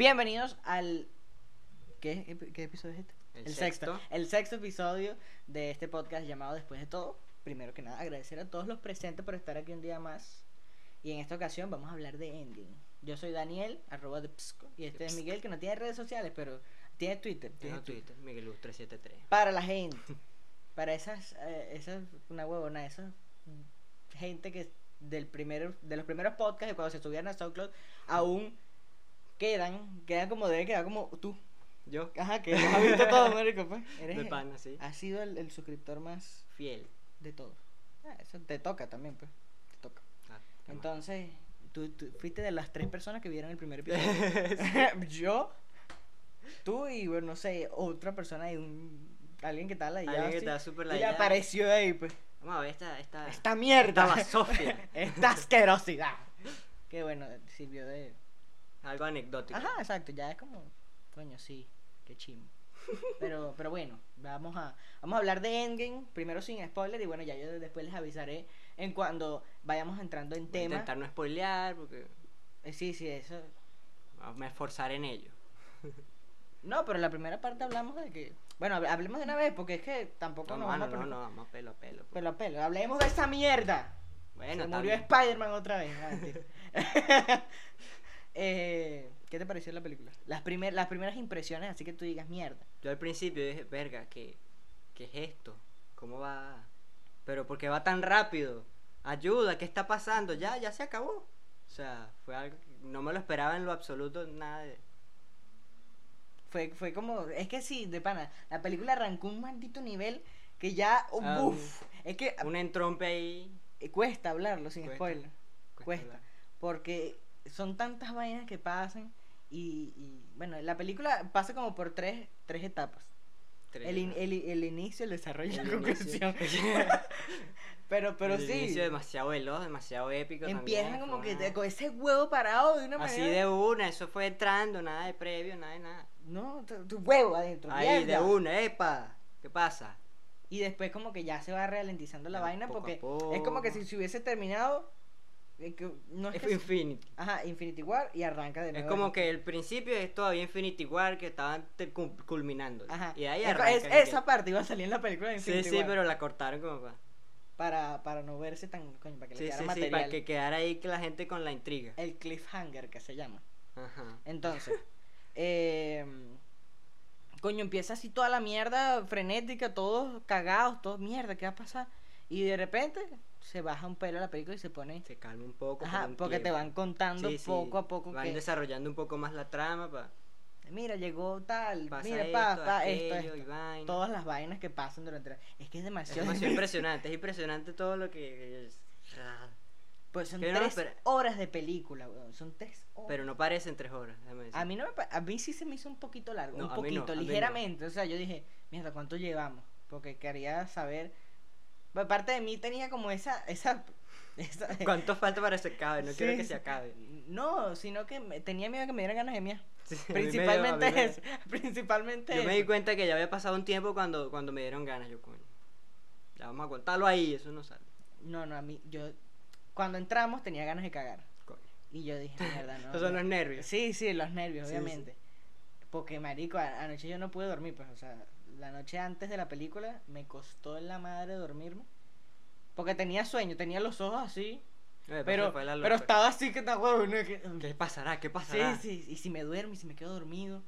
Bienvenidos al. ¿Qué, qué episodio es este? El sexto. sexto. El sexto episodio de este podcast llamado Después de todo. Primero que nada, agradecer a todos los presentes por estar aquí un día más. Y en esta ocasión vamos a hablar de Ending. Yo soy Daniel, arroba de Psco, y este es Miguel, que no tiene redes sociales, pero tiene Twitter. tiene Tengo Twitter, Miguel Luz 373. Para la gente. Para esas, eh, esas, una huevona, esa gente que del primero, de los primeros podcasts, de cuando se subían a SoundCloud, aún quedan, quedan como debe quedar como tú. Yo, Ajá, que has visto todo, marico, pues. Eres, de pana, sí. Has sido el, el suscriptor más Fiel. de todos. Ah, eso te toca también, pues. Te toca. Ah. Entonces, tú, tú fuiste de las tres personas que vieron el primer episodio. Yo, tú y, bueno, no sé, otra persona y un. Alguien que tal ahí. Alguien que está súper Y le layado. apareció ahí, pues. Vamos a ver esta. esta... Esta mierda. Esta basofia. Esta asquerosidad. Que bueno, sirvió de. Algo anecdótico. Ajá, exacto, ya es como. Coño, sí, qué chimo. Pero, pero bueno, vamos a, vamos a hablar de Endgame, primero sin spoiler, y bueno, ya yo después les avisaré en cuando vayamos entrando en Voy tema. intentar no spoilear porque Eh, sí, sí, eso. me esforzaré en ello. No, pero la primera parte hablamos de que. Bueno, hable- hablemos de una vez, porque es que tampoco No, nos vamos a no, no, vamos pelo a pelo. pues. Pelo a pelo, hablemos de esa mierda. Bueno, Se murió. Spider-Man otra vez. Eh, ¿Qué te pareció la película? Las, primer, las primeras impresiones, así que tú digas mierda. Yo al principio dije, verga, ¿qué, ¿qué es esto? ¿Cómo va? Pero ¿por qué va tan rápido? Ayuda, ¿qué está pasando? Ya, ya se acabó. O sea, fue algo no me lo esperaba en lo absoluto, nada de... Fue, fue como. Es que sí, de pana. La película arrancó un maldito nivel que ya. oh, Ah, uf, es que Un entrompe ahí. eh, cuesta hablarlo sin Cuesta, spoiler. cuesta. Porque son tantas vainas que pasan. Y, y, bueno, la película pasa como por tres, tres etapas. Tres, El, el, el inicio, el desarrollo y la conclusión. pero pero El sí. inicio demasiado veloz, demasiado épico. Empiezan también, como que una- con ese huevo parado de una Así manera. de una, eso fue entrando, nada de previo, nada de nada. No, tu, tu huevo adentro. Ahí, de una, epa. ¿Qué pasa? Y después como que ya se va ralentizando la Ya, vaina porque es como que si se hubiese terminado que- no es Es que- Infinity. ajá, Infinity War y arranca de Es nuevo. como que el principio es todavía Infinity War que estaban culminando. Ajá. Y ahí Es- arranca. es- esa parte iba a salir en la película de Sí, Infinity sí, War, pero la cortaron como para. para, para no verse tan coño, para que le Sí, quedara sí, sí, material. para que quedara ahí que la gente con la intriga. El cliffhanger que se llama. Ajá. Entonces, eh, coño, empieza así toda la mierda frenética, todos cagados, todos mierda, ¿qué va a pasar? Y de repente se baja un pelo la película y se pone Se calma un poco. por Ajá, un porque te tiempo. van contando Sí, sí, poco a poco Van que desarrollando un poco más la trama. Pa, mira, llegó tal, pasa mira, esto, pa, pa, esto, aquello, y esto. vaina. Todas las vainas que pasan durante la... Es que es Es demasiado... demasiado impresionante, es impresionante todo lo que. Pues son Que no, tres pero- horas de película, weón. Son tres horas. Pero no parecen tres horas. A mí no me pa- a mí sí se me hizo un poquito largo, No, un poquito, no. ligeramente. O sea, yo dije, mierda, ¿cuánto llevamos? Porque quería saber. Aparte de mí tenía como esa, esa, esa- ¿Cuánto falta para que se acabe? No quiero que se acabe. No, sino que me- tenía miedo que me dieran ganas de mía. Sí, dio- Principalmente me-. Principalmente Yo me di cuenta que ya había pasado un tiempo cuando, cuando me dieron ganas. Yo, coño. Ya vamos a contarlo ahí, eso no sale. No, no, a mí, yo. Cuando entramos tenía ganas de cagar. Coño. Y yo dije, mierda, no. Esos son no". los nervios. Sí, sí, los nervios, sí. obviamente. Porque, marico, anoche yo no pude dormir, pues, o sea, la noche antes de la película me costó en la madre dormirme. Porque tenía sueño, tenía los ojos así, Eh, pero, pero estaba así que. Que- ¿Qué pasará? ¿Qué pasará? Sí, sí, y si me duermo y si me quedo dormido.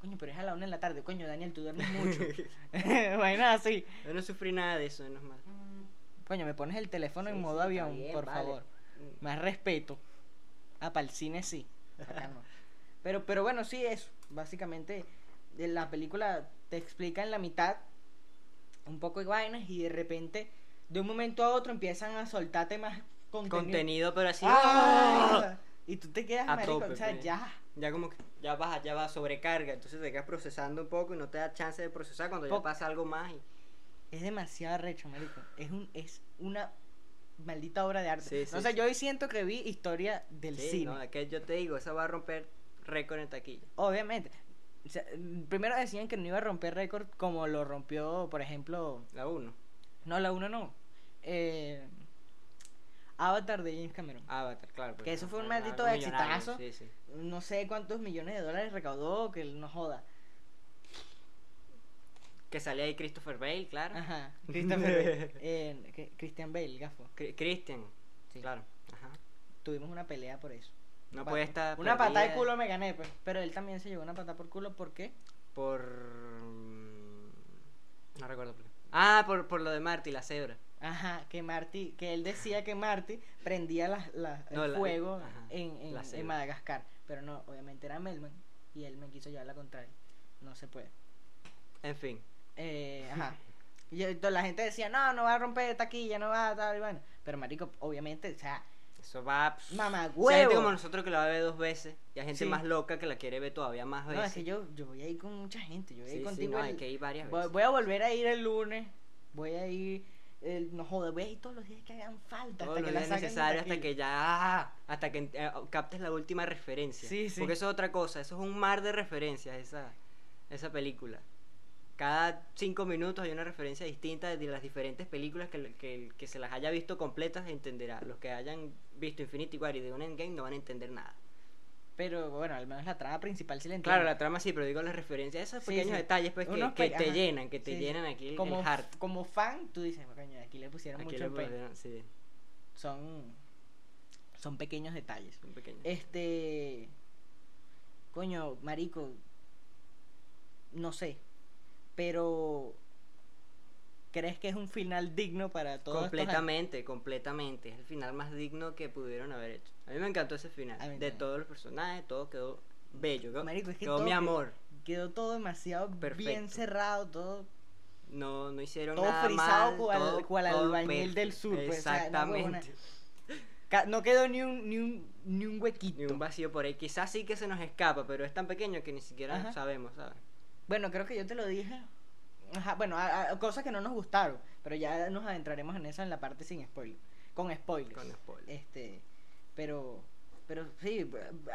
Coño, pero es a la una de la tarde. Coño, Daniel, tú duermes mucho. Bueno, así. Yo no sufrí nada de eso, menos mal. Coño, me pones el teléfono en modo sí, avión, bien, por vale. favor. Más respeto. Ah, para el cine sí. Acá no. Pero, pero bueno, sí, eso. Básicamente, de la película te explica en la mitad un poco de vainas y de repente, de un momento a otro, empiezan a soltarte más contenido. Contenido, pero así. ¡Ah! Y tú te quedas, A marico, tope, o sea, pues. ya. Ya como que ya vas, ya vas sobrecarga, entonces te quedas procesando un poco y no te da chance de procesar cuando ya Po- pasa algo más. Y... Es demasiado arrecho, marico. Es, un, es una maldita obra de arte. Sí, sí, o sea, sí. yo hoy siento que vi historia del cine. no, es que yo te digo, eso va a romper récord en taquilla. Obviamente. O sea, primero decían que no iba a romper récord como lo rompió, por ejemplo. La 1. No, la 1 no. Eh, Avatar de James Cameron. Avatar, claro. Que porque eso fue un maldito exitazo. Sí, sí. No sé cuántos millones de dólares recaudó, que no joda. Que salía ahí Christopher Bale, claro. Ajá. Christopher Bale. Eh, que- Christian Bale, gafo. Christian, Sí. claro. Ajá. Tuvimos una pelea por eso. No puede estar. Una patada de culo me gané, pues. Pero él también se llevó una patada por culo, ¿por qué? Por. mm, No recuerdo por qué. Ah, por, por lo de Marty, la cebra. Ajá, que Marty, que él decía que Marty prendía las- el No, la- fuego ajá, en, en- la en cebra. Madagascar. Pero no, obviamente era Melman. Y él me quiso llevar la contraria. No se puede. En fin. Eh, ajá. Y entonces la gente decía, no, no va a romper taquilla, no va a tal, y bueno. Pero marico, obviamente, o sea, Eso va. pss, mamá hay gente como nosotros que la va a ver dos veces. Y hay gente Sí. más loca que la quiere ver todavía más veces. No, es que yo, yo voy a ir con mucha gente. Yo voy a ir Sí, sí, contigo. no, el- hay que ir varias voy, veces. voy a volver a ir el lunes. Voy a ir. el- no joder, voy a ir todos los días que hagan falta. Todos hasta los que la días necesarios hasta que ya hasta que eh, captes la última referencia Sí, sí. porque eso es otra cosa eso es un mar de referencias esa esa película cada cinco minutos hay una referencia distinta de las diferentes películas que, que, que se las haya visto completas entenderá los que hayan visto Infinity War y de un Endgame no van a entender nada Pero bueno, al menos la trama principal sí la claro entiendo. la trama sí pero digo las referencias esos Sí, pequeños sí. detalles pues que, Unos que pe- te llenan que te Sí, llenan aquí el, como, el heart como fan, tú dices, coño, aquí le pusieron aquí mucho le empeño. pusieron- sí Son, son pequeños detalles. Este. Coño, marico. No sé. Pero. ¿Crees que es un final digno para todos estos Completamente, completamente. Es el final más digno que pudieron haber hecho. A mí me encantó ese final. De también. todos los personajes, todo quedó bello. Quedó, Marico, es que quedó todo mi amor. Quedó todo demasiado bien Perfecto. cerrado, todo. No, no hicieron Todo nada frisado mal, cual- todo- cual todo albañil perfecto. del sur, pues, o sea. Exactamente. No quedó ni un, ni un, ni un huequito. Ni un vacío por ahí. Quizás sí que se nos escapa, pero es tan pequeño que ni siquiera Ajá. sabemos, ¿sabes? Bueno, creo que yo te lo dije. Ajá, bueno, a- a- cosas que no nos gustaron, pero ya nos adentraremos en eso en la parte sin spoiler. Con spoilers. Con spoilers. Este, pero pero sí,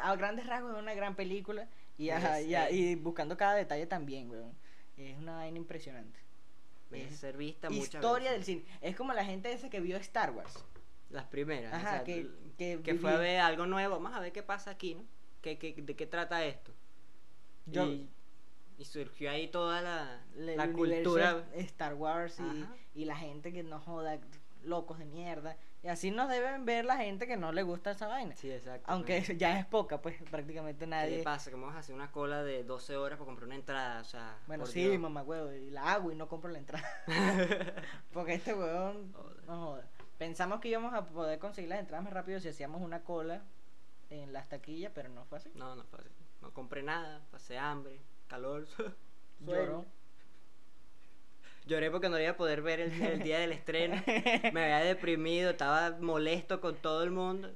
a grandes rasgos es una gran película y, ajá, y, eh, y buscando cada detalle también, weón. Es una vaina impresionante. Es ser vista Historia del cine. Es como la gente esa que vio Star Wars. Las primeras. Ajá, o sea, que- que que fue a ver algo nuevo. Vamos a ver qué pasa aquí, ¿no? ¿Qué, qué, ¿De qué trata esto? Yo- y, y surgió ahí toda la, la cultura. Star Wars y, y la gente que no joda, locos de mierda. Y así nos deben ver la gente que no le gusta esa vaina. Sí, exacto. Aunque ya es poca, pues prácticamente ¿Qué nadie. le pasa? Que vamos a hacer una cola de 12 horas para comprar una entrada, o sea. Bueno, sí, Dios. mamá huevo, y la hago y no compro la entrada. Porque este huevón no joda. Pensamos que íbamos a poder conseguir las entradas más rápido si hacíamos una cola en las taquillas, pero no fue así. No, no fue así. No compré nada, pasé hambre, calor. Lloró. Lloré porque no iba a poder ver el, el día del estreno. Me había deprimido, estaba molesto con todo el mundo.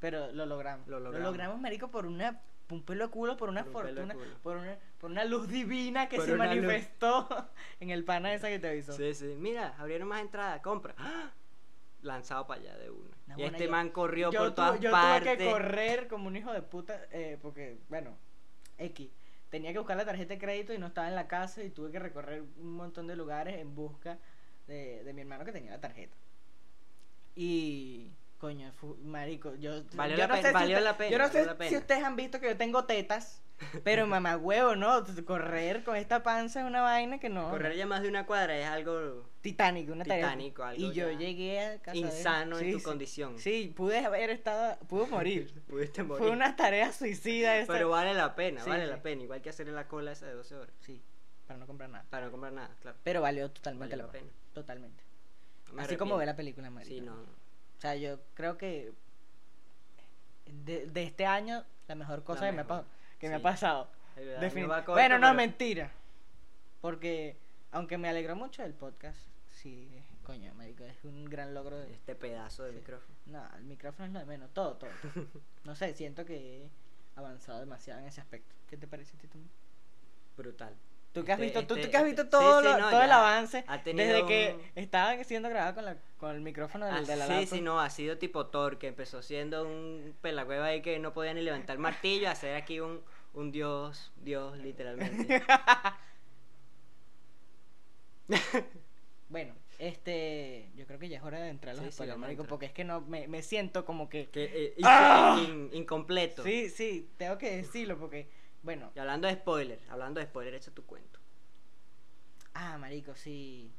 Pero lo logramos. Lo Lo logramos. logramos, marico, por una un pelo de culo, por una Por fortuna, por una, por una luz divina que Por se luz. manifestó en el pana esa que te avisó. Sí, sí. Mira, abrieron más entradas, compra. ¡Ah! Lanzado para allá de una. No, y bueno, este yo- man corrió yo por todas yo partes. tuve que correr como un hijo de puta, eh, porque, bueno, X. Tenía que buscar la tarjeta de crédito y no estaba en la casa y tuve que recorrer un montón de lugares en busca de, de mi hermano que tenía la tarjeta. Y, coño, marico, yo, Valió yo la no pe- sé si valió usted- la pena, Yo no sé si pena. ustedes han visto que yo tengo tetas, pero mamá huevo, ¿no? Correr con esta panza es una vaina que no. Correr ya más de una cuadra es algo Titánico, una tarea. Titánico, algo Y yo llegué a casa de insano en Sí, tu sí. condición. Sí, pude haber estado, pude morir. Pudiste morir. Fue una tarea suicida esa. Pero vale la pena, Sí, vale la pena. Igual que hacer la cola esa de 12 horas. Sí, para no comprar nada. Para no comprar nada, claro. Pero valió totalmente Valió la pena. pena. Totalmente. No Así como ve la película, marico. Sí, no. no. O sea, yo creo que de, de este año la mejor cosa La que, me ha, que me ha pasado. El año Defini- va corto, bueno, no, pero- mentira. Porque aunque me alegró mucho el podcast, sí, coño, marico, es un gran logro de, Este pedazo de Sí. micrófono. No, el micrófono es lo de menos, todo, todo. todo. No sé, siento que he avanzado demasiado en ese aspecto. ¿Qué te parece, Tito? Brutal. Tú que has Este- visto, tú, este- tú que has visto este- todo, sí, sí, lo- no, todo el avance desde que estaba siendo grabado con, la, con el micrófono del, Ah, de la sí, sí, no, ha sido tipo Thor, que empezó siendo un pelagüeva ahí que no podía ni levantar martillo, a hacer aquí un, un dios, dios, literalmente. Bueno, Este, yo creo que ya es hora de entrar a los Sí, spoilers, marico, porque es que no me, me siento como que Que, eh, ¡Ah! in- incompleto. Sí, sí, tengo que decirlo porque bueno, Y hablando de spoiler, hablando de spoiler, echa tu cuento. ah, marico, sí.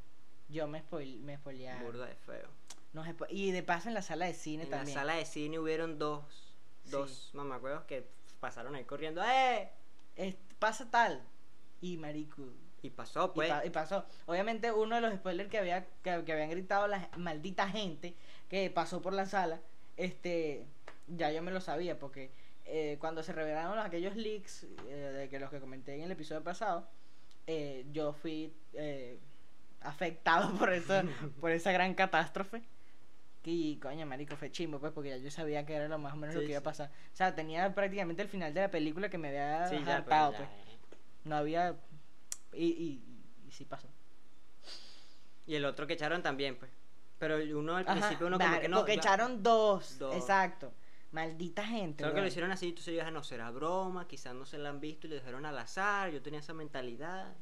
Yo me spoil, me spoileé. Burda de feo. Nos spo- y de paso en la sala de cine En también. la sala de cine hubieron dos, Sí. dos mamacuevos que pasaron ahí corriendo. ¡Eh! Es- pasa tal y marico Y pasó, y pues. pa- y, pasó. Obviamente uno de los spoilers que había que, que habían gritado la maldita gente que pasó por la sala, este, ya yo me lo sabía porque eh, cuando se revelaron aquellos leaks eh, de que los que comenté en el episodio pasado, eh, yo fui eh, afectado por eso, por esa gran catástrofe. Y coño, marico, fue chimbo, pues, porque ya yo sabía que era lo más o menos lo que iba a pasar. O sea, tenía prácticamente el final de la película que me había Sí, hartado, ya, pues. eh. No había. Y, y, y sí pasó. Y el otro que echaron también, pues. Pero uno al Ajá, principio uno como vale, que no. Porque ya- echaron dos, Dos. Exacto. Maldita gente. Solo que lo hicieron así, entonces yo dije, no, será broma, quizás no se la han visto y le dejaron al azar. Yo tenía esa mentalidad.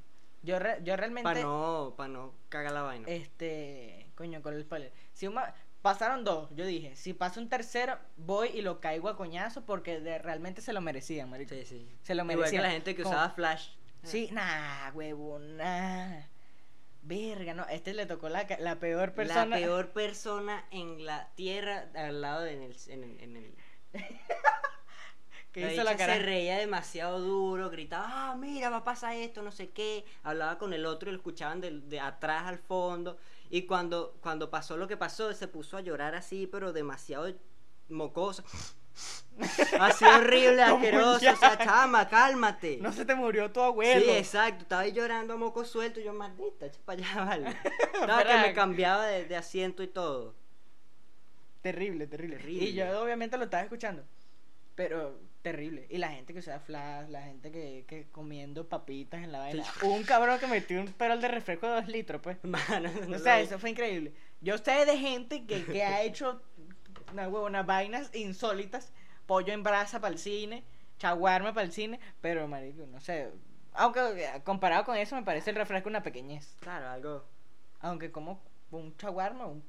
Yo, re- yo realmente. Para no, pa no cagar la vaina. Este. Coño, con el spoiler. Si una- pasaron dos, yo dije. Si pasa un tercero, voy y lo caigo a coñazo porque de- realmente se lo merecían, marico. Sí, sí. Se lo Igual que merecían. la gente que Como- usaba Flash. Sí, nah, huevón, nah. Verga, no. Este le tocó la, la peor persona. La peor persona en la tierra al lado de en el, en el, en el- que La hizo la cara. se reía demasiado duro, gritaba, ah, mira, va a pasar esto, no sé qué. Hablaba con el otro y lo escuchaban de, de atrás al fondo. Y cuando, cuando pasó lo que pasó, él se puso a llorar así, pero demasiado mocoso. así horrible, asqueroso. ya. O sea, chama, cálmate. No se te murió tu abuelo. Sí, exacto. Estaba ahí llorando a moco suelto. Y yo, maldita, para allá, vale. Estaba que me cambiaba de, de asiento y todo. Terrible, terrible, Terrible. Y yo obviamente lo estaba escuchando. Pero terrible. Y la gente que usaba flash, la gente que, que comiendo papitas en la vaina. Sí. Un cabrón que metió un perol de refresco de dos litros, pues. Mano, no o sea, eso fue increíble. Yo sé de gente que, que ha hecho una unas vainas insólitas. Pollo en brasa para el cine, chaguarma para el cine. Pero, marico, no sé. Aunque eh, comparado con eso me parece el refresco una pequeñez. Claro, algo. Aunque como un chaguarma, un,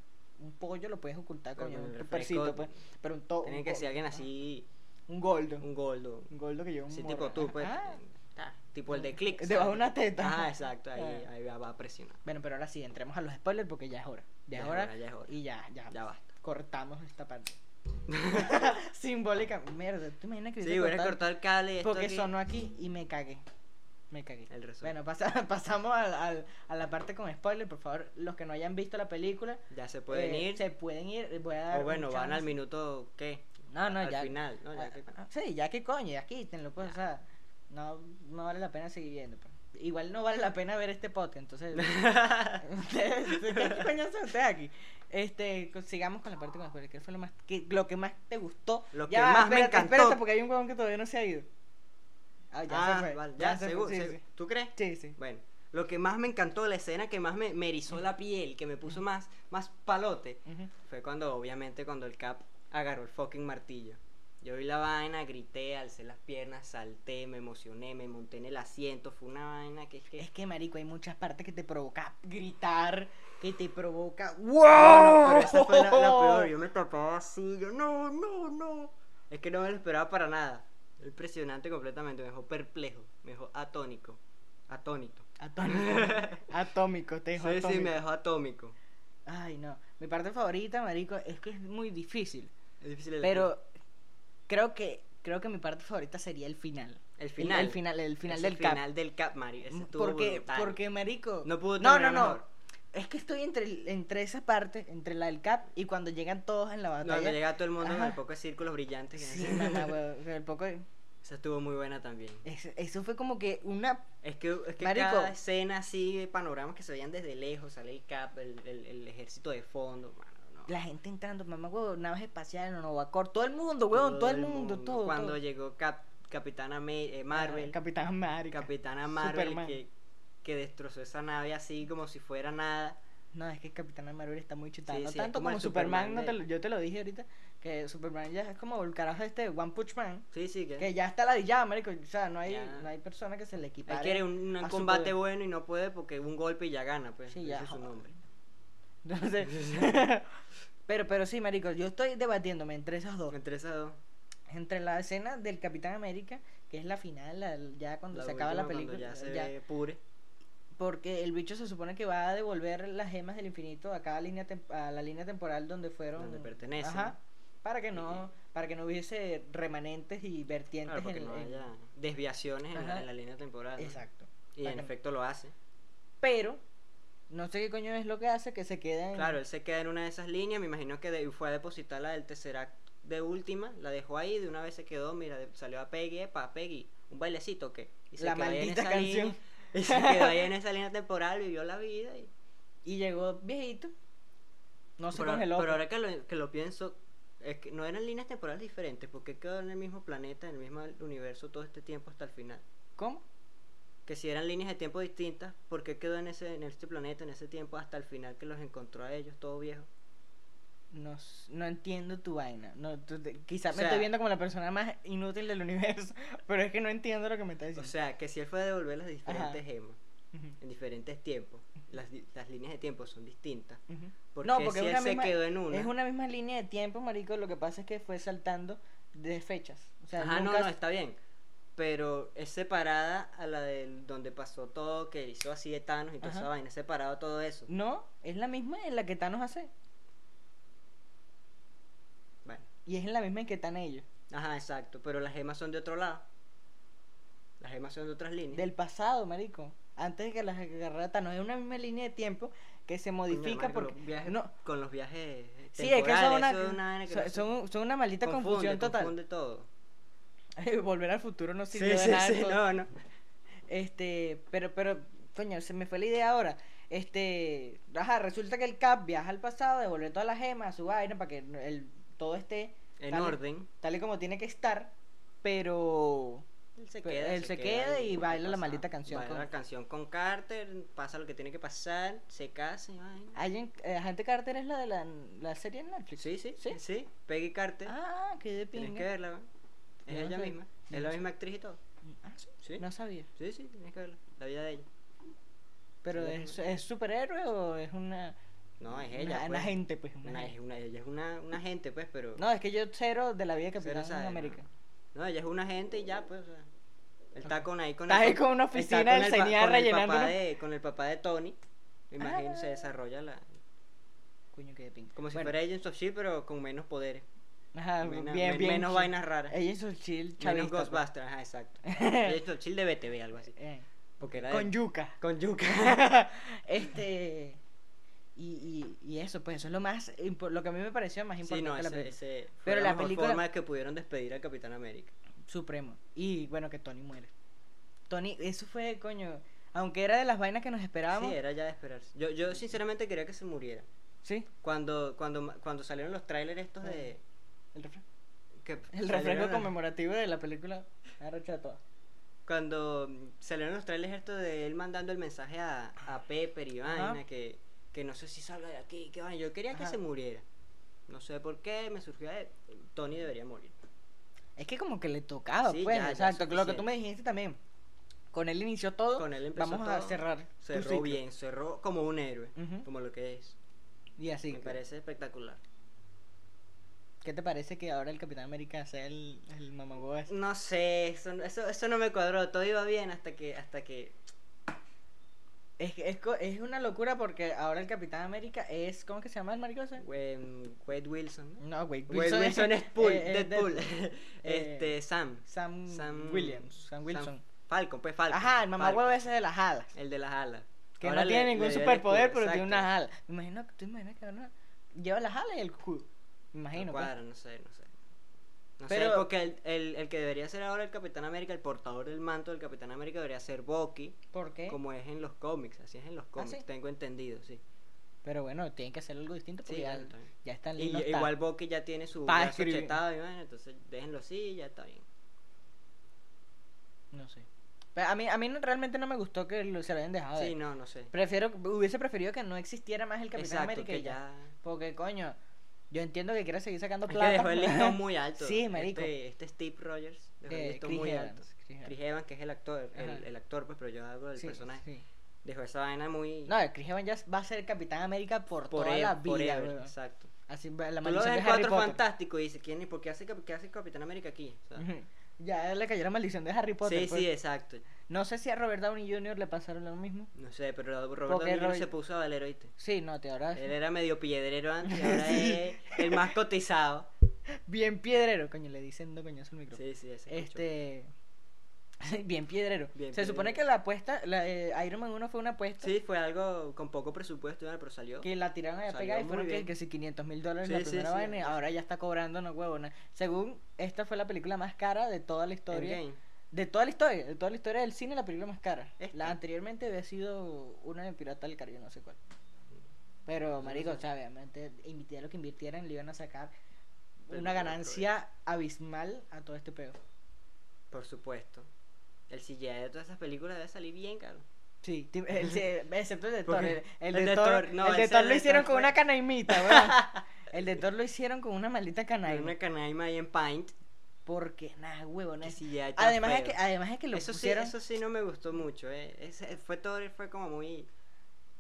un pollo lo puedes ocultar con un tupercito, pues. Pero un to Tiene que ser alguien así, Un goldo. un goldo. Un goldo que lleva un Sí, tipo tú, pues. Ah. Ah, tipo el de click. Debajo de una teta. Ah, exacto, ahí, Ah. ahí va a presionar. Bueno, pero ahora sí, entremos a los spoilers porque ya es hora. Ya, es hora. ya es hora. Y ya, ya. Ya basta. Cortamos esta parte. Simbólica. Mierda, ¿tú imaginas que Sí, hubiera cortado? cortado el cable Porque sonó aquí y me cagué. Me cagué. El resumen. Bueno, pasa- pasamos al, al- a la parte con spoilers. Por favor, los que no hayan visto la película. Ya se pueden eh, ir. Se pueden ir. Voy a dar O bueno, van al minuto, ¿qué? No, no, al ya. final, ¿no? Ya Ah, que- sí, ya que coño, ya quítenlo, pues, o sea, no, no vale la pena seguir viendo. pues. Igual no vale la pena ver este podcast, entonces. ¿Qué coño son ustedes aquí? Este, sigamos con la parte con spoilers. ¿Qué fue lo más, qué- lo que más te gustó? Lo Ya que más me espérate, encantó. Espérate, porque hay un huevón que todavía no se ha ido. Ah, ya ah, se fue. vale, ya, se seguro. fue, sí, sí. ¿Tú crees? Sí, sí. Bueno, lo que más me encantó, la escena que más me, me erizó la piel, que me puso más, más palote, Ujú. fue cuando, obviamente, cuando el Cap agarró el fucking martillo. Yo vi la vaina, grité, alcé las piernas, salté, me emocioné, me monté en el asiento. Fue una vaina que es que. Es que, marico, hay muchas partes que te provoca gritar, que te provoca... No, ¡Wow! no, pero esa fue la, la peor. Yo me tapaba así, yo no, no, no. Es que no me lo esperaba para nada. Impresionante completamente, me dejó perplejo, me dejó atónico, atónito. Atómico. Atómico, te dijo Sí, sí, atómico. me dejó atómico. Ay, no. Mi parte favorita, marico, es que es muy difícil. Es difícil. Pero creo que creo que mi parte favorita sería el final. El final. El, final, el final del cap. final del cap, Mari. Ese porque brutal. porque marico. No pudo No, no, no. mejor. Es que estoy entre entre esa parte, entre la del cap y cuando llegan todos en la batalla. Donde llega todo el mundo con el poco de círculos brillantes. que Sí, el poco Esa estuvo muy buena también. eso, eso fue como que una Es que, es que Marico. cada escena así, panoramas que se veían desde lejos, sale el cap, el, el, el ejército de fondo, mano, no. la gente entrando, mamá, huevo, naves espaciales, Novacor, todo el mundo, huevón, todo, el mundo, todo. Cuando todo. llegó Cap, Capitana May- eh, Marvel, Ah, Capitán América. Capitana Marvel Superman. que, que destrozó esa nave así como si fuera nada. No, es que Capitán Marvel está muy chutada. Sí, no sí, tanto como como, el Superman, Superman no te de- lo- yo te lo dije ahorita, que Superman ya es como el carajo este One Punch Man, Sí, sí, que, que ya está la ya, marico, o sea, no hay, no hay persona que se le él equipare. quiere un, un combate bueno y no puede porque un golpe y ya gana, pues. Sí, ese ya, es su nombre. Entonces, pero, pero sí, marico, yo estoy debatiéndome entre esas dos. Entre esas dos. Entre la escena del Capitán América, que es la final, la- ya cuando la se acaba la película. Ya se ya- pure. Porque el bicho se supone que va a devolver las gemas del infinito a cada línea a la línea temporal donde fueron Donde pertenecen. Ajá, para que no para que no hubiese remanentes y vertientes Claro, en, no en- haya desviaciones en la, Ajá. en la línea temporal. ¿no? exacto Y para en que efecto lo hace. pero no sé qué coño es lo que hace que se queda en Claro, él se queda en una de esas líneas. Me imagino que de- fue a depositar la del Tesseract de última. La dejó ahí. De una vez se quedó. Mira, de- salió a Peggy. Epa, Peggy. Un bailecito que. Y se La maldita esa canción. línea, y se quedó ahí en esa línea temporal. Vivió la vida. Y... y llegó viejito no se pero, congeló pero ahora que lo, que lo pienso. Es que no eran líneas temporales diferentes. porque quedó en el mismo planeta, en el mismo universo todo este tiempo hasta el final? cómo que si eran líneas de tiempo distintas, ¿por qué quedó en ese en este planeta en ese tiempo hasta el final que los encontró a ellos todo viejo? No, no entiendo tu vaina no quizás O me sea- estoy viendo como la persona más inútil del universo pero es que no entiendo lo que me estás O diciendo sea, que si él fue a devolver las diferentes Ajá. gemas en diferentes tiempos, las, líneas de tiempo son distintas. ujú. ¿Por no porque si es él se misma, quedó en una? es una misma línea de tiempo marico lo que pasa es que fue saltando de fechas o sea Ajá, no, no, está bien. Pero es separada a la del donde pasó todo, que hizo así de Thanos y toda Ajá. esa vaina, es separado todo eso. No, es la misma en la que Thanos hace. Bueno, Y es en la misma en que están ellos. ajá, exacto. Pero las gemas son de otro lado. Las gemas son de otras líneas. Del pasado, marico. Antes de que las agarrara Thanos. Es una misma línea de tiempo que se Coño, modifica marico, porque... los viajes- No, con los viajes sí, es que son una, eso es una son, son, son una maldita confunde, confusión total. confunde todo. Volver al futuro no Sí, sirve de sí, nada. sí, no, no. Este, pero, pero, coño, se me fue la idea ahora. Este, ajá, resulta que el Cap viaja al pasado, devuelve todas las gemas a su vaina para que el, todo esté En tal orden. tal y como tiene que estar, pero Él se queda, él se queda y baila la maldita canción Baila con- la canción con Carter, pasa lo que tiene que pasar, se casa y vaina. Eh, Agente Carter es la de la, la serie en Netflix. Sí, sí, ¿Sí? sí. Peggy Carter. Ah, qué de tienes pinga. que verla. Es no ella sé, misma. Es no la sé. misma actriz y todo. Ah, sí, Sí. No sabía. Sí, sí, tienes que verla. La vida de ella. Pero Sí, es, es superhéroe o es una No, es una, ella. una pues. agente, pues. una Una- una, ella es una, una agente, pues, pero. No, es que yo cero de la vida que sabe, no. América. No, ella es una agente y ya, pues, o sea. Él está con ahí con Está ahí pa- con una oficina del el señor con el rellenando papá una- de- Con el papá de Tony. Me imagino Ah. se desarrolla la. Coño, qué de pinga. Como si Bueno, fuera Agents of Shield, pero con menos poderes. Ajá, Mena- bien, men- bien. menos chill. vainas raras. Agents of Shield Menos chavista, pues. Ghostbusters, ajá, exacto. Agents of Shield de BTV, algo así. Eh, Porque era con de- yuca. Con yuca. este. Y, y, y eso, pues eso es lo más. Lo que a mí me pareció más sí, importante no, de la ese, película. ese fue Pero la, la mejor película- forma que pudieron despedir al Capitán América. Supremo. Y bueno, que Tony muere. Tony, eso fue, coño. Aunque era de las vainas que nos esperábamos. Sí, era ya de esperarse. Yo, yo sinceramente quería que se muriera. Sí, Cuando, cuando, cuando salieron los trailers estos de... el refresco. Que El refresco conmemorativo de la película. Arrecha toda. Cuando salieron los trailers estos de él mandando el mensaje a, a Pepper y vaina, que, que no sé si salga de aquí, que vaina. Yo quería que se muriera. No sé por qué, me surgió de... Tony debería morir. Es que como que le tocaba, Sí, pues. ya, ya, exacto. lo que tú me dijiste también. Con él inició todo. Con él empezó Vamos a todo, cerrar. tu Cerró bien, cerró como un héroe, como lo que es. Y así. me parece espectacular. ¿Qué te parece que ahora el Capitán América sea el, el mamagüey ese? No sé, eso, eso, eso no me cuadró. Todo iba bien hasta que, hasta que Es, es, es una locura porque ahora el Capitán América es. ¿Cómo que se llama el marico ese? Wade, Wilson. ¿no? Wade Wade Wilson es Pool, eh, es Deadpool. Deadpool. este, Eh, Sam. Sam, Sam Williams. Sam Wilson. Falcon, pues Falcon. Ajá, el mamagüey Falcon, ese de las alas. El de las alas. Que Ahora no le- tiene ningún superpoder, pero tiene unas alas. Me imagino, ¿tú imaginas que lleva las alas y el escudo? Me No imagino. pues. cuadra, no sé, no sé. No Pero- sé, porque el, el, el que debería ser ahora el Capitán América, el portador del manto del Capitán América, debería ser Bucky, ¿Por qué? como es en los cómics, así es en los cómics, ¿Ah, sí? tengo entendido, sí. Pero bueno, tienen que hacer algo distinto porque Sí, ya, ya están Y, igual Bucky ya tiene su Pa' brazo escribir. chetado y bueno, entonces déjenlo así y ya está bien. No sé. Pero a mí, a mí realmente no me gustó que lo, se lo hayan dejado. de- Sí, no, no sé. Prefiero, hubiese preferido que no existiera más el Capitán Exacto, América que ya... Porque, coño, yo entiendo que quiere seguir sacando Es que plata. dejó el listón muy alto. Sí, marico. Este, este Steve Rogers dejó el Eh, listón Chris muy Evans, alto. Chris Evans. Chris Evans, que es el actor, el, el actor, pues, pero yo hago del Sí, personaje. sí. dejó esa vaina muy... No, Chris Evans ya va a ser Capitán América por, por toda él, la por vida, ever, weón. exacto. Así la Tú lo ves de en Cuatro. Fantástico y dices, ¿quién, y ¿por qué hace, qué hace Capitán América aquí? O sea, Ujú. Ya le cayó la maldición de Harry Potter. sí, pues. sí, exacto. No sé si a Robert Downey Jr. le pasaron lo mismo. No sé, pero Robert Porque Downey Jr. Robert- se puso a valer, ¿oíste? Sí, no, te ahora Él era medio piedrero antes ahora es el más cotizado. bien piedrero, coño, le dicen dos coñazos al micrófono. Sí, sí, ese. Este bien piedrero. Bien Se supone que la apuesta, la, eh, Iron Man 1 fue una apuesta Sí, fue algo con poco presupuesto, pero salió. que la tiraron a Salió pegar y fueron que, que si 500 mil dólares Sí, la primera sí, vaina sí. ahora ya está cobrando no huevona. Según esta fue la película más cara de toda la historia. Endgame. De toda la historia, de toda la historia del cine, la película más cara. La anteriormente había sido una de Pirata del Caribe, no sé cuál. Pero, marico, o sea, obviamente, invirtiera lo que invirtieran, le iban a sacar Pero una ganancia abismal a todo este peo. Por supuesto. El CGI de todas esas películas debe salir bien, caro. Sí, el- excepto el de Thor. El, el el de Thor, Thor, no, el de ese Thor de lo hicieron con fue- una canaimita, weón. El de Thor lo hicieron con una maldita canaima. Una canaima ahí en Paint. Porque, nada, huevo, no Además es que, además es que lo eso pusieron. sí, eso sí no me gustó mucho, eh. Ese, fue todo, fue como muy...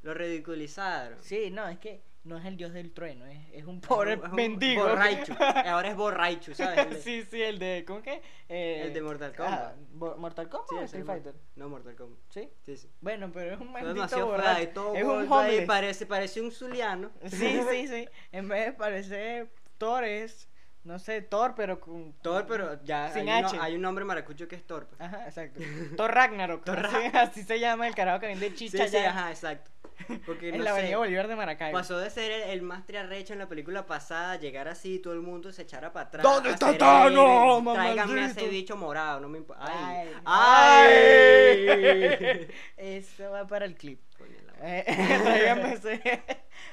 Lo ridiculizaron. Sí, no, es que no es el dios del trueno, es, es un pobre es un mendigo. Borraichu. Ahora es borraichu, ¿sabes? De- sí, sí, el de. ¿Cómo que? Eh, El de Mortal ah, Kombat. ¿Mortal Kombat Sí, o Street Fighter? No, Mortal Kombat. Sí. Sí, sí. Bueno, pero es un maldito borracho. todo Es un homeless. parece, parece un zuliano. Sí, sí, sí. En vez de parecer Thor es, no sé, Thor, pero con... Thor, pero ya Sin hay, uno- H. hay un nombre maracucho que es Thor. pues. Ajá, exacto. Thor Ragnarok. Thor así, así se llama el carajo que vende Sí, chicha sí, allá ajá, exacto. Porque en no la sé, avenida Bolívar de Maracaibo. pasó de ser el, el más triarrecho en la película pasada, llegar así, todo el mundo se echara para atrás. ¿Dónde está Thanos, héroe, Tráiganme a ese bicho morado, no me importa. ¡Ay! Ay. ¡Ay! Eso va para el clip. Eh, tráigame ese.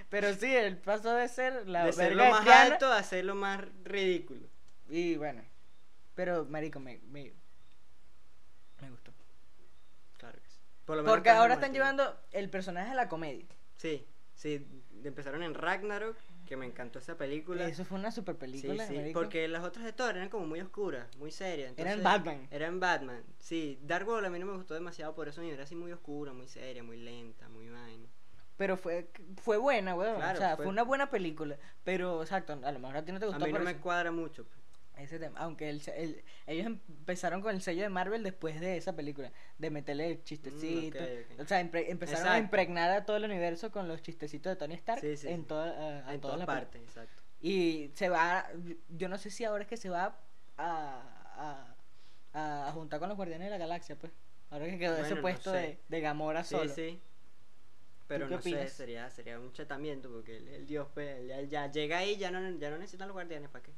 Pero sí, el paso de ser la de ser lo más alto a ser lo más ridículo. Y bueno. Pero, marico, me, me gustó. Claro que sí. Por lo menos Porque ahora están llevando el personaje a la comedia. Sí, sí. Empezaron en Ragnarok, que me encantó esa película. Eso fue una super película, sí, porque las otras de Thor eran como muy oscuras, muy serias. Eran Batman. Eran Batman, sí. Dark World a mí no me gustó demasiado por eso, ni era así muy oscura, muy seria, muy lenta, muy vaina. Pero fue, fue buena, weón. Claro, o sea, fue... fue- una buena película. Pero, exacto, a lo mejor a ti no te A gustó mí no me eso- cuadra mucho. pues. Ese tema. Aunque el, el- ellos empezaron con el sello de Marvel después de esa película. De meterle el chistecito. Mm. O sea, empezaron a impregnar a todo el universo con los chistecitos de Tony Stark Sí, sí, en, sí. toda, a en todas partes, exacto. Y se va, yo no sé si ahora es que se va a, a, a juntar con los Guardianes de la Galaxia, pues. Ahora que quedó ese Bueno, no puesto sé. de, de Gamora Sí, solo. sí. Pero qué no sé, opinas? sería, sería un chetamiento porque el, el dios pues, ya, ya llega ahí, ya no, ya no necesitan los guardianes, ¿para qué?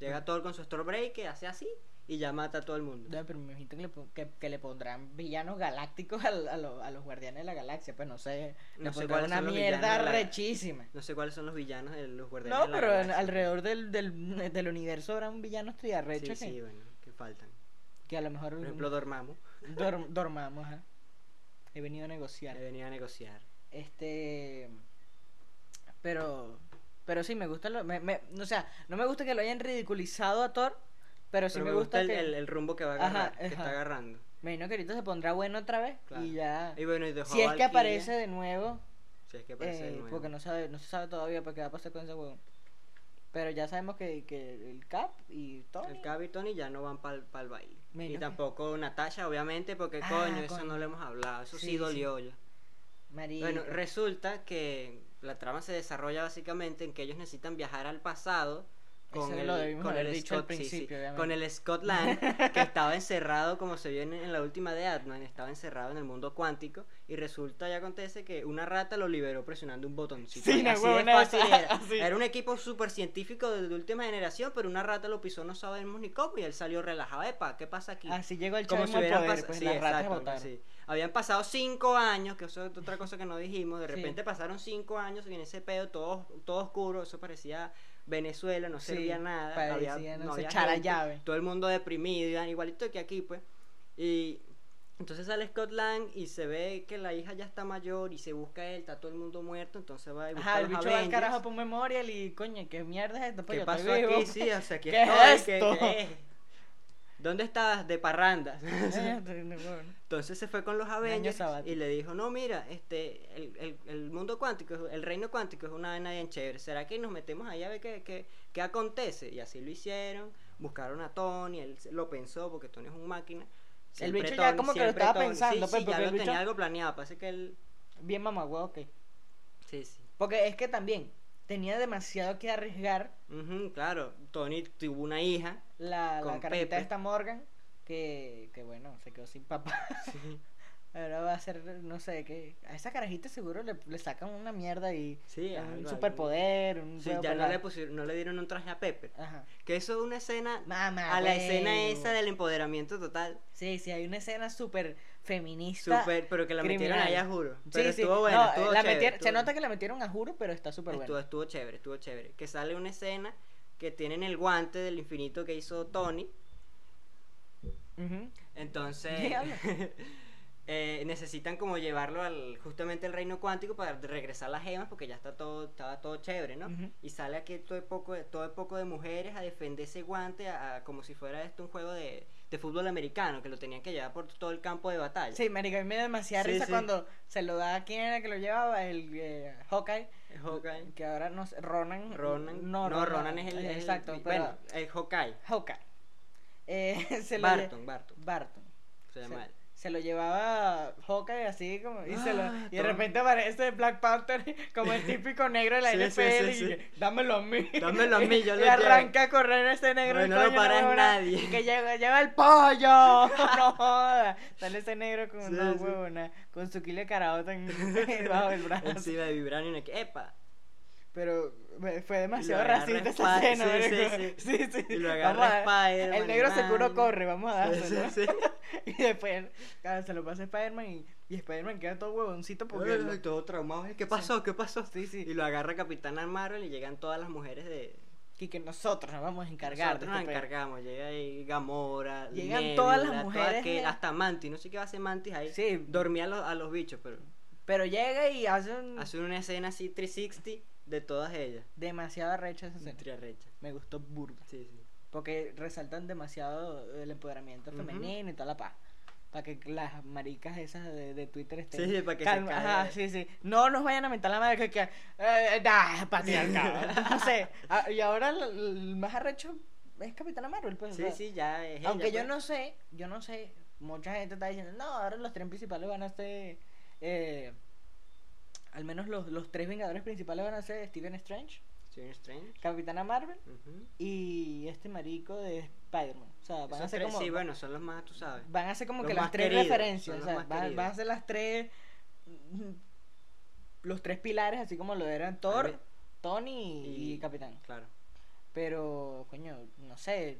Llega Mm. Thor con su Stormbreaker, hace así y ya mata a todo el mundo. Ya, pero me imagino que le, que, que le pondrán villanos galácticos al- a, lo- a los Guardianes de la Galaxia, pues no sé. No sé cuáles una mierda la- rechísima. No sé cuáles son los villanos de los guardianes No, de la pero en- Galaxia. alrededor del, del, del universo habrán villanos Sí, triarrechos que, sí, bueno, que faltan. que a lo mejor Por ejemplo, Dormammu. dorm- dormamos. ajá. He venido a negociar. He venido a negociar. Este. Pero. Pero sí, me gusta. Lo, me, me- o sea, no me gusta que lo hayan ridiculizado a Thor. Pero sí Pero me, gusta, el, que. el, el rumbo que va Ajá, agarrar, que ajá. está agarrando. Me imagino que ahorita se pondrá bueno otra vez. Claro. Y ya. Y bueno, y dejó si es que aparece de nuevo. Si es que aparece de eh, nuevo. porque no sabe, no se sabe todavía para qué va a pasar con ese huevo. Pero ya sabemos que, que el Cap y Tony. El Cap y Tony ya no van para el baile. Menos y que- tampoco Natasha, obviamente, porque Ah, coño, eso no lo hemos hablado. Eso sí, Sí, sí. dolió ya. Marico. Bueno, resulta que la trama se desarrolla básicamente en que ellos necesitan viajar al pasado con Eso el, lo debimos con haber el dicho al Scott, sí, con el Scott Lang que estaba encerrado como se vio en, en la última de Atman, estaba encerrado en el mundo cuántico y resulta y acontece que una rata lo liberó presionando un botoncito. Sí, así de fácil era. un equipo súper científico de, de última generación, pero una rata lo pisó, no sabemos ni cómo y él salió relajado. Epa, ¿qué pasa aquí? Así llegó el como si al hubieran poder, pas- pues sí, exacto. Habían pasado cinco años, que eso es otra cosa que no dijimos. De repente pasaron cinco años y en ese pedo todo, todo oscuro. Eso parecía Venezuela, no Sí, servía nada. parecía, había, no no sé, había echar a gente, llave. Todo el mundo deprimido, igualito que aquí, pues. Y entonces sale Scott Lang y se ve que la hija ya está mayor y se busca él, está todo el mundo muerto. Entonces va y busca Ajá, a el los bicho va al Avengers. carajo por Memorial y coño, ¿qué mierda es esto? Pues ¿Qué yo pasó estoy vivo. aquí? Sí, o sea, aquí ¿Qué es estoy, ¿qué- esto? qué es? ¿Dónde estabas? De parrandas. Entonces se fue con los Avengers y le dijo, no, mira, este, el, el, el mundo cuántico, el reino cuántico es una vaina bien chévere. ¿Será que nos metemos allá a ver qué, qué, qué acontece? Y así lo hicieron, buscaron a Tony, él lo pensó porque Tony es un máquina. Siempre bicho ya como que lo estaba pensando, sí, pues, sí, ya el lo tenía algo planeado, parece que él... Bien mamagüevo, ok. Sí, sí. Porque es que también tenía demasiado que arriesgar claro, Tony tuvo una hija. La, la Pepe. esta Morgan, que, que bueno, se quedó sin papá. Ahora va a ser, no sé, que a esa carajita seguro le, le sacan una mierda y Sí, un algo, superpoder, un Sí, ya no le, pusieron, no le dieron un traje a Pepper. Ajá. Que eso es una escena Mamá, a la escena esa del empoderamiento total. Sí, sí, hay una escena súper feminista. Super, pero que la metieron criminal. allá, juro. Pero sí, sí. estuvo bueno, No, estuvo la chévere, metieron- se nota que la metieron a juro, pero está súper bueno. estuvo chévere, estuvo chévere. Que sale una escena que tienen el guante del infinito que hizo Tony. Entonces eh, necesitan como llevarlo al justamente al reino cuántico para regresar las gemas porque ya está todo estaba todo chévere, ¿no? Ujú. Y sale aquí todo el poco de, todo el poco de mujeres a defender ese guante a- a- como si fuera esto un juego de, de fútbol americano que lo tenían que llevar por todo el campo de batalla. Sí, marica, a mí me da demasiada Sí, risa sí. cuando se lo da a quién era que lo llevaba, el eh, Hawkeye, Hawkeye. que ahora no sé, Ronan. Ronan. No, No, Ronan es el, es el- Exacto, pero bueno, el Hawkeye. Hawkeye. Eh, se Barton, Barton. Barton. Se llama él. Se lo llevaba Hawkeye así como y, se lo- Ah, y de repente aparece Black Panther como el típico negro de la Sí, NFL sí, y que, dámelo a mí. Dámelo a mí, yo y lo llevo. arranca a correr ese negro. El no lo coño, para huevona, nadie. Que lleva el pollo. no joda. Sale ese negro con una huevona, con su kilo de caraota en, bajo el brazo. Encima de Vibranium. y que, ¡Epa! Pero fue demasiado racista esa escena, sí, sí, sí. Y lo agarra El negro seguro corre, vamos a dárselo. y después se lo pasa a Spider-Man y, Spider-Man queda todo huevoncito porque... Todo traumado. ¿Qué pasó? ¿Qué pasó? Sí, sí. Y lo agarra Capitana Marvel y llegan todas las mujeres de. Y que nosotros nos vamos a encargar Nosotros nos este pedo. encargamos. Llega ahí Gamora. Llegan todas las mujeres hasta Mantis. No sé qué va a hacer Mantis ahí. Sí. Dormía a los, bichos, pero. Pero llega y hace un... Hace una escena así 360 de todas ellas. demasiado recha esa escena. Triarrecha. Me gustó burda. Sí, sí. Porque resaltan demasiado el empoderamiento femenino y toda la paz. Para que las maricas esas de, de Twitter estén. Sí, sí, para que se calma- caiga. Ajá, sí, sí. No nos vayan a mentar la madre que. que eh, nah, patriarcado. no sé. Ah, y ahora el, el más arrecho es Capitana Marvel, pues. o Sí, sea, sí, ya es. ella, Aunque yo pues. no sé, yo no sé. Mucha gente está diciendo, no, ahora los tres principales van a ser. Eh, al menos los, los tres vengadores principales van a ser Stephen Strange, Stephen Strange. Capitana Marvel y este marico de Spider-Man. O sea, van a ser tres, como. Sí, bueno, son los más, tú sabes. Van a ser como Los que las tres queridos, referencias. O sea, van, a ser las tres. Los tres pilares, así como lo eran Thor. Tony y, Y- Capitán. Claro. Pero, coño, no sé.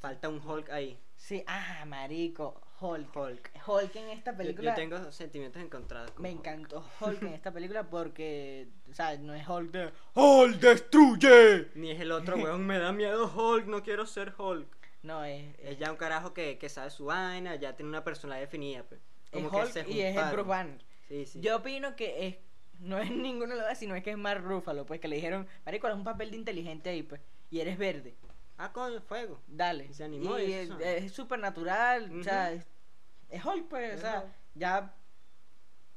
Falta un Hulk ahí. Sí, ah, marico, Hulk. Hulk. Hulk en esta película. Yo, tengo sentimientos encontrados. con Me Hulk. encantó Hulk en esta película porque, o sea, no es Hulk de ¡Hulk destruye! Ni es el otro, weón. Me da miedo Hulk. No quiero ser Hulk. No, es, Es ya un carajo que, que sabe su vaina. Ya tiene una personalidad definida, pues. es Como que Hulk se y es el. Bruce Banner. Sí, sí. Yo opino que es no es ninguno de los dos, sino es que es Mark Ruffalo, pues que le dijeron, marico, es un papel de inteligente ahí, pues, y eres verde, Ah, coño, fuego. dale. Y se animó y y es eso. es súper natural, o sea. Es, es Hulk, pues, o Es sea, ya,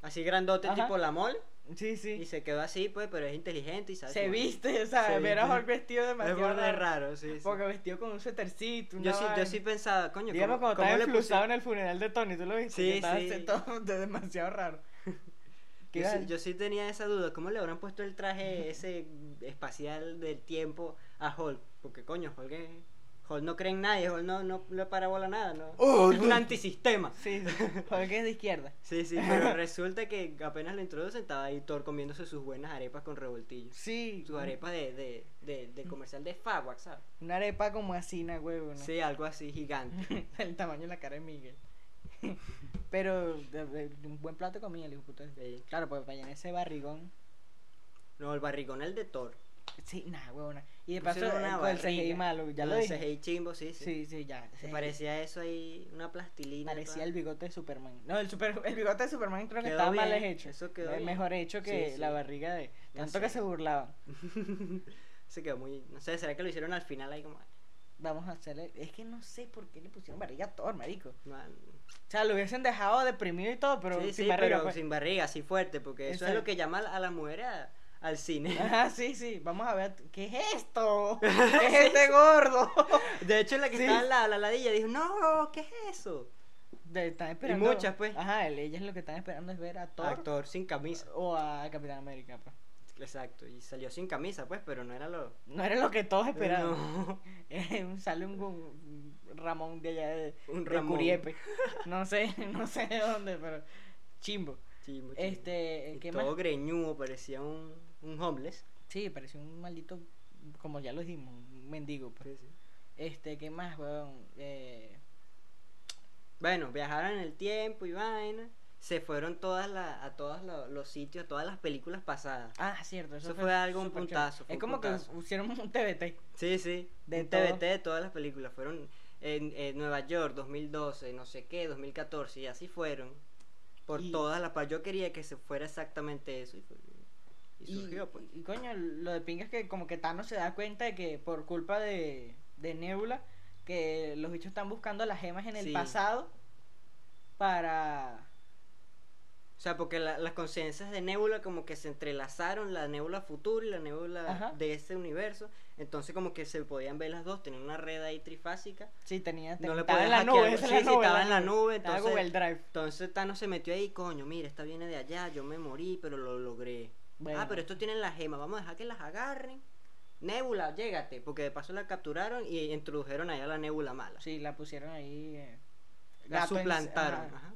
Así grandote, Ajá. tipo la mole. sí, Y sí, se quedó así, pues, pero es inteligente y sabe. se viste, o sea, Se ver a. Hulk vestido Es demasiado de raro, raro, sí. sí. porque vestido con un suétercito, Yo sí, yo sí pensaba, coño, ¿cómo, cuando estaba enflusado en el funeral de Tony, ¿tú lo viste? Sí, sí. todo de- demasiado raro. ¿Qué Yo sí, yo sí tenía esa duda, ¿cómo le habrán puesto el traje ese espacial del tiempo a Hulk? Porque coño, Hulk, es- Hulk no cree en nadie, Hulk no, no le para bola nada, ¿no? Oh, es un no. antisistema. Sí, sí, Hulk es de izquierda. Sí, sí, pero resulta que apenas lo introducen estaba ahí Thor comiéndose sus buenas arepas con revoltillo. Sí, Sus arepas de, de, de, de comercial de Fawax, ¿sabes? una arepa como asina, huevo, ¿no? Sí, algo así gigante. el tamaño de la cara de Miguel. Pero de- de- un buen plato de comida, el hijo. Sí. Claro, pues para llenar ese barrigón. No, el barrigón el de Thor. Sí, nada, huevona. Y de paso, una con el CGI malo, ya lo dije. CGI chimbo, sí, sí. Sí, sí, ya. Se parecía eso ahí, una plastilina. Parecía el bigote de Superman. No, el, super, el bigote de Superman creo que Quedó estaba mal hecho. eso quedó Es bien. mejor hecho que Sí, la barriga de. No Tanto que se burlaban. se quedó muy. No sé, ¿será que lo hicieron al final ahí como.? vamos a hacerle. Es que no sé por qué le pusieron barriga a Thor, marico. Man. O sea, lo hubiesen dejado deprimido y todo, pero sí, sin sí, barriga. pero pues. sin barriga, así fuerte, porque eso es lo que llama a las mujeres a- al cine. Ajá, sí, sí. Vamos a ver. ¿Qué es esto? ¿Qué es este gordo? De hecho, la que Sí. estaba en la, la ladilla dijo, no, ¿qué es eso? De- están esperando. muchas, pues. Ajá, el- ellas lo que están esperando es ver a Thor Actor sin camisa. o a Capitán América, pues. Exacto, y salió sin camisa, pues, pero no era lo... No era lo que todos esperaban. No. Sale un, un Ramón de allá de, Un de. Curiepe. No sé, no sé de dónde, pero chimbo. Chimbo, chimbo. Este, Y ¿qué todo más? greñudo, parecía un, un homeless. Sí, pareció un maldito, como ya lo dijimos, un mendigo. pues. Este, ¿qué más, weón? Eh, Bueno, viajaron en el tiempo y vaina. Se fueron todas la- a todos lo- los sitios, a todas las películas pasadas. ah, cierto. Eso, Eso fue algo, un puntazo, Es un como puntazo. que pusieron un TBT. Sí, sí. De un todo. TBT de todas las películas. Fueron en, en Nueva York, 2012, no sé qué, 2014, y así fueron. Por Y- todas las. Yo quería que se fuera exactamente eso. Y, fue- y Y, surgió, pues. y, coño, lo de pinga es que como que Thanos se da cuenta de que por culpa de, de Nebula, que los bichos están buscando las gemas en el Sí. pasado para... O sea, porque la- las conciencias de Nebula como que se entrelazaron, la Nebula futura y la Nebula Ajá. de ese universo. Entonces como que se podían ver las dos, tenían una red ahí trifásica. Sí, tenía... No le estaba en la nube, sí, es la sí, nube. estaba en la nube, entonces- Google Drive. Entonces Thanos se metió ahí, coño, mira, esta viene de allá, yo me morí, pero lo logré. Bueno. Ah, pero estos tienen las gemas, vamos a dejar que las agarren. Nebula, llégate, porque de paso la capturaron y introdujeron allá la Nebula mala. Sí, la pusieron ahí... eh, la en- suplantaron. ajá. ajá.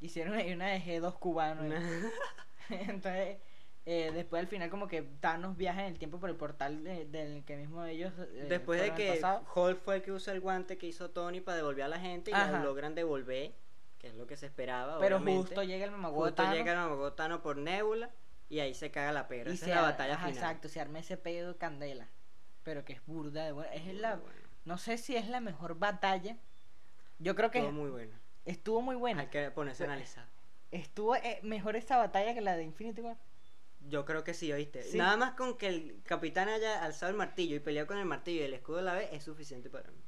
Hicieron ahí una de G2 cubano. Una- Entonces, eh, después al final como que Thanos viaja en el tiempo por el portal de- del que mismo ellos... eh, Después de que. Hulk fue el que usa el guante que hizo Tony para devolver a la gente y lo logran devolver, que es lo que se esperaba. Pero obviamente. justo llega el mamagüey Justo llega el Mamagotano por Nebula y ahí se caga la pera. y Esa se es la ar- batalla ajá, final. Exacto, se arma ese pedo candela. Pero que es burda de buena. Es Muy la, bueno. no sé si es la mejor batalla. Yo creo que Estuvo muy bueno. estuvo muy buena. Hay que ponerse a analizar. Estuvo eh, mejor esta batalla que la de Infinity War. Yo creo que sí, ¿oíste? Sí. Nada más con que el capitán haya alzado el martillo y peleado con el martillo y el escudo a la vez es suficiente para mí.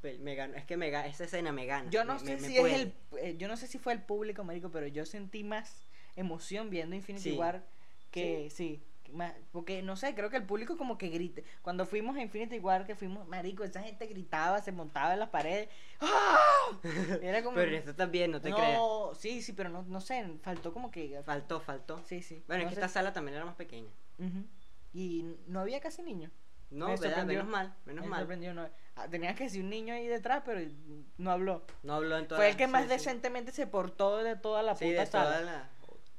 Pe- Me gano, es que me gana, esa escena me gana. Yo no me- sé me- me si es puede. el eh, yo no sé si fue el público, marico, pero yo sentí más emoción viendo Infinity Sí. War que sí, más- porque no sé, creo que el público como que grita. Cuando fuimos a Infinity War que fuimos, marico, esa gente gritaba, se montaba en las paredes. ¡Ah! Era como Pero esto también, no te creas. No, sí, sí, pero no, no sé, faltó como que Faltó, faltó. sí, sí. Bueno, no es que esta sala también era más pequeña. Y no había casi niños. No, Me. Menos mal, menos Me mal. no- ah, tenía que decir un niño ahí detrás, pero no habló. No habló en toda Fue el que sí, más sí. decentemente se portó de toda la Sí, puta de toda sala. la...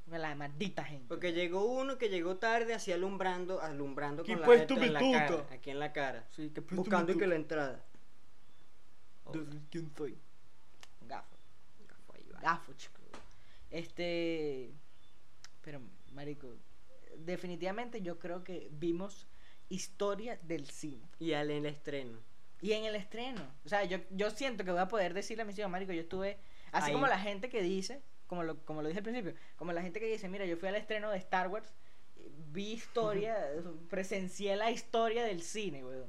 La maldita gente. Porque llegó uno que llegó tarde, así alumbrando, alumbrando ¿Qué con la, me en la cara, aquí en la cara. Sí, que Buscando y que la entrada. ¿Quién soy? Gafo. Gafo ahí va. Gafo, chico. Este. Pero, marico. Definitivamente yo creo que vimos historia del cine. Y al en el estreno. Y en el estreno. O sea, yo, yo siento que voy a poder decirle a mis hijos, marico, yo estuve. Así Ahí. como la gente que dice, como lo, como lo dije al principio, como la gente que dice, mira, yo fui al estreno de Star Wars, eh, vi historia, presencié la historia del cine, weón.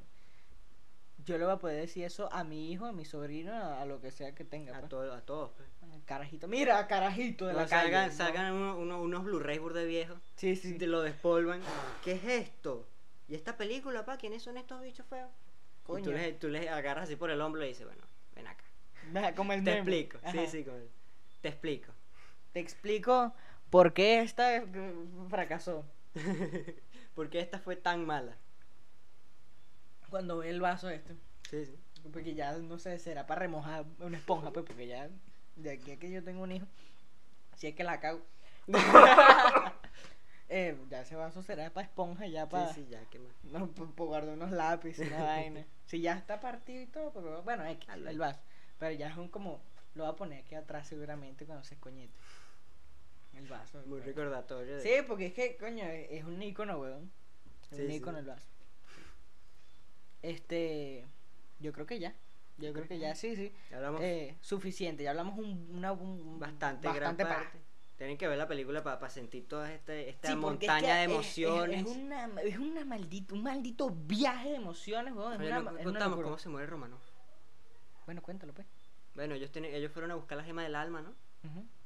Yo le voy a poder decir eso a mi hijo, a mi sobrino, a, a lo que sea que tenga. A, pues. todo, a todos. pues. Carajito. Mira, carajito de la salgan, calle. ¿no? salgan uno- uno- unos Blu-rays burde viejos. Sí, sí. Te lo despolvan. ¿Qué es esto? ¿Y esta película, pa? ¿Quiénes son estos bichos feos? Y Coño. tú les, tú les agarras así por el hombro y dices, bueno, ven acá. Como el Te meme. explico. Ajá. Sí, sí, como el- te explico. Te explico por qué esta fracasó. Porque esta fue tan mala. Cuando ve el vaso este. Sí, sí. Porque ya, no sé, será para remojar una esponja, pues, porque ya, de aquí a que yo tengo un hijo, si es que la cago. eh, ya ese vaso será para esponja, ya para Sí, sí, ya, ¿qué más? no, pa- pa guardar unos lápices, una vaina. Si ya está partido y todo, pero bueno, X, Al- el vaso. Pero ya es un como, lo voy a poner aquí atrás seguramente cuando se coñete. El vaso. Muy bueno. recordatorio de... Sí, porque es que, coño, es un icono, weón. Es Sí, un sí. icono el vaso. Este, yo creo que ya. Yo creo que ya, sí, sí. Ya hablamos Eh, suficiente, ya hablamos un, una, un- bastante, bastante gran pa- parte. Tienen que ver la película para sentir toda este, esta Sí, porque es montaña que de es- emociones. Es, es una, es una maldito, un maldito viaje de emociones, weón. Es Oye, una, no contamos cómo se muere Romanov. Bueno, cuéntalo, pues. Bueno, ellos, tienen, ellos fueron a buscar la gema del alma, ¿no?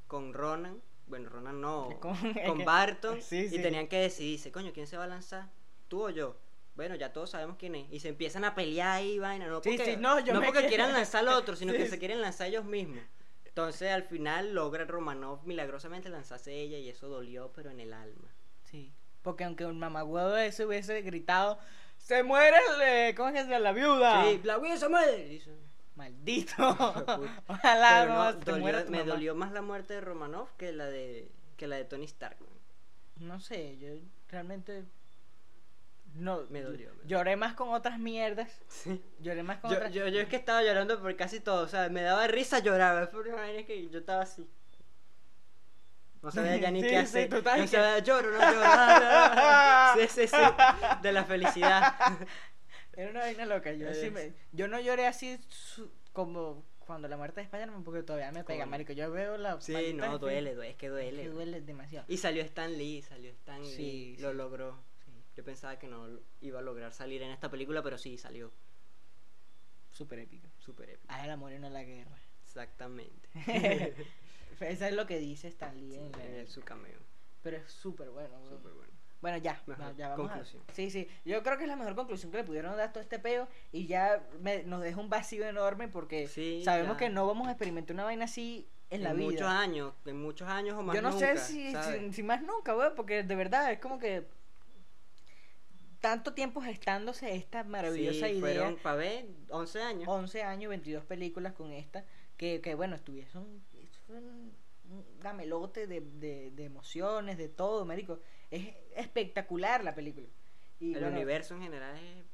Con Ronan. Bueno, Ronan no. Con- Con, Barton. sí, sí. Y tenían que decidirse, coño, ¿quién se va a lanzar? ¿Tú o yo? Bueno, ya todos sabemos quién es. Y se empiezan a pelear ahí, vaina. No porque, sí, no, yo me porque quieran lanzar al otro, sino que se quieren lanzar ellos mismos. Entonces, al final, logra Romanov milagrosamente lanzarse ella y eso dolió, pero en el alma. Sí. Porque aunque un mamagüevo ese hubiese gritado, ¡Se muere el, eh, ¿cómo es que? La viuda! Sí, la Wii se muere. Maldito. Ojalá Pero no, no, te dolió- muera tu me mamá. dolió más la muerte de Romanov que la de, que la de Tony Stark. No sé, yo realmente. No, Me dolió, me dolió. Lloré más con otras mierdas. Sí. Lloré más con Yo, otras. yo, yo es que estaba llorando por casi todo, o sea, me daba risa llorar, fue una vaina que yo estaba así. No sabía ya ni Sí, qué hacer. no sabía, lloro, no lloro. sí, sí, sí, de la felicidad. Era una vaina loca. Yo, sí Es- me- yo no lloré así su- como cuando la muerte de Spider-Man porque todavía me pega, marico. Yo veo la. Sí, no, duele, duele, es que es duele. que duele demasiado. Y salió Stan Lee, salió Stan Lee, Sí, lo sí. logró. Sí, Yo pensaba que no iba a lograr salir en esta película, pero sí, salió. súper épico. Súper épico. Haz el amor y no la guerra. Exactamente. Esa es lo que dice Stan Lee en, en su cameo. Pero es súper bueno. Súper bueno. Bueno, ya, ya vamos conclusión. a... Sí, sí, yo creo que es la mejor conclusión que le pudieron dar todo este peo y ya me- nos deja un vacío enorme porque Sí, sabemos ya. que no vamos a experimentar una vaina así en, la vida. muchos años, en muchos años o más yo no nunca, sé si, si más nunca, weón, porque de verdad es como que tanto tiempo gestándose esta maravillosa Sí, idea. fueron, para ver, 11 años. 11 años, 22 películas con esta, que, que bueno, estuvieron un, un gamelote de, de, de emociones, de todo, marico. Es espectacular la película. Y el bueno, universo en general es...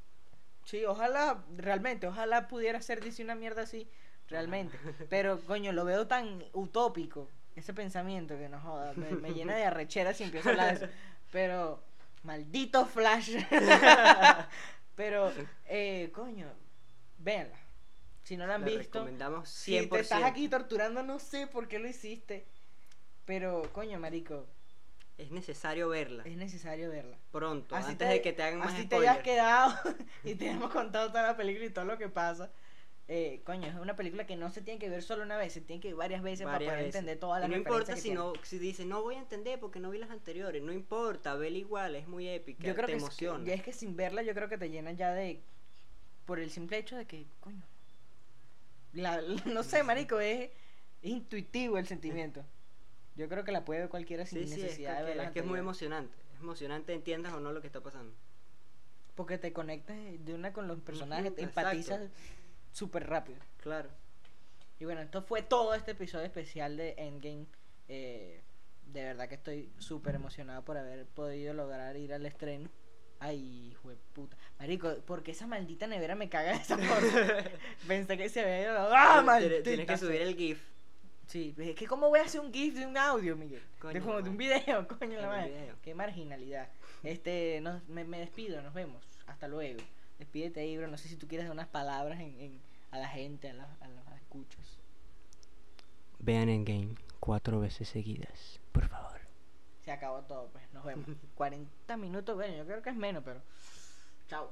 Sí, ojalá, realmente, ojalá pudiera ser una mierda así, realmente. Pero, coño, lo veo tan utópico, ese pensamiento que no joda, me, me llena de arrechera si empiezo a hablar de eso. Pero, maldito Flash. Pero, eh, coño, véanla. Si no la han la visto, recomendamos 100%. si te estás aquí torturando, no sé por qué lo hiciste. Pero, coño, marico, Es necesario verla es necesario verla. pronto, Así antes te- de que te hagan más así te hayas quedado y te hemos contado toda la película y todo lo que pasa. Eh, coño, es una película que no se tiene que ver solo una vez, se tiene que ver varias veces para poder veces. entender todas Y las no importa que si tiene. no si dices no voy a entender porque no vi las anteriores no importa vela igual es muy épica Yo creo te que, es, emociona que- ya es que sin verla yo creo que te llenan ya de por el simple hecho de que, coño, la, no sé, marico, es, es intuitivo el sentimiento. Yo creo que la puede ver cualquiera sin sí sí es, necesidad de ver cualquiera, las es que es muy emocionante es emocionante entiendas o no lo que está pasando Porque te conectas de una con los personajes, te empatizas súper rápido. claro Y bueno, esto fue todo este episodio especial de Endgame. Eh, de verdad que estoy súper emocionado por haber podido lograr ir al estreno. Ay, hijo de puta. Marico, porque esa maldita nevera me caga de esa forma. Pensé que se había ido. ¡Ah, maldita! tienes que subir el gif Sí, es que ¿cómo voy a hacer un GIF de un audio, Miguel? Coño, de, como de un video, coño la madre. video. Qué marginalidad. Este, nos, me, me despido, nos vemos. Hasta luego. Despídete, Ibro. No sé si tú quieres dar unas palabras en, en- a la gente, a, la- a los escuchos. vean en game cuatro veces seguidas por favor Se acabó todo, pues. Nos vemos. 40 minutos, bueno, yo creo que es menos, pero. Chao.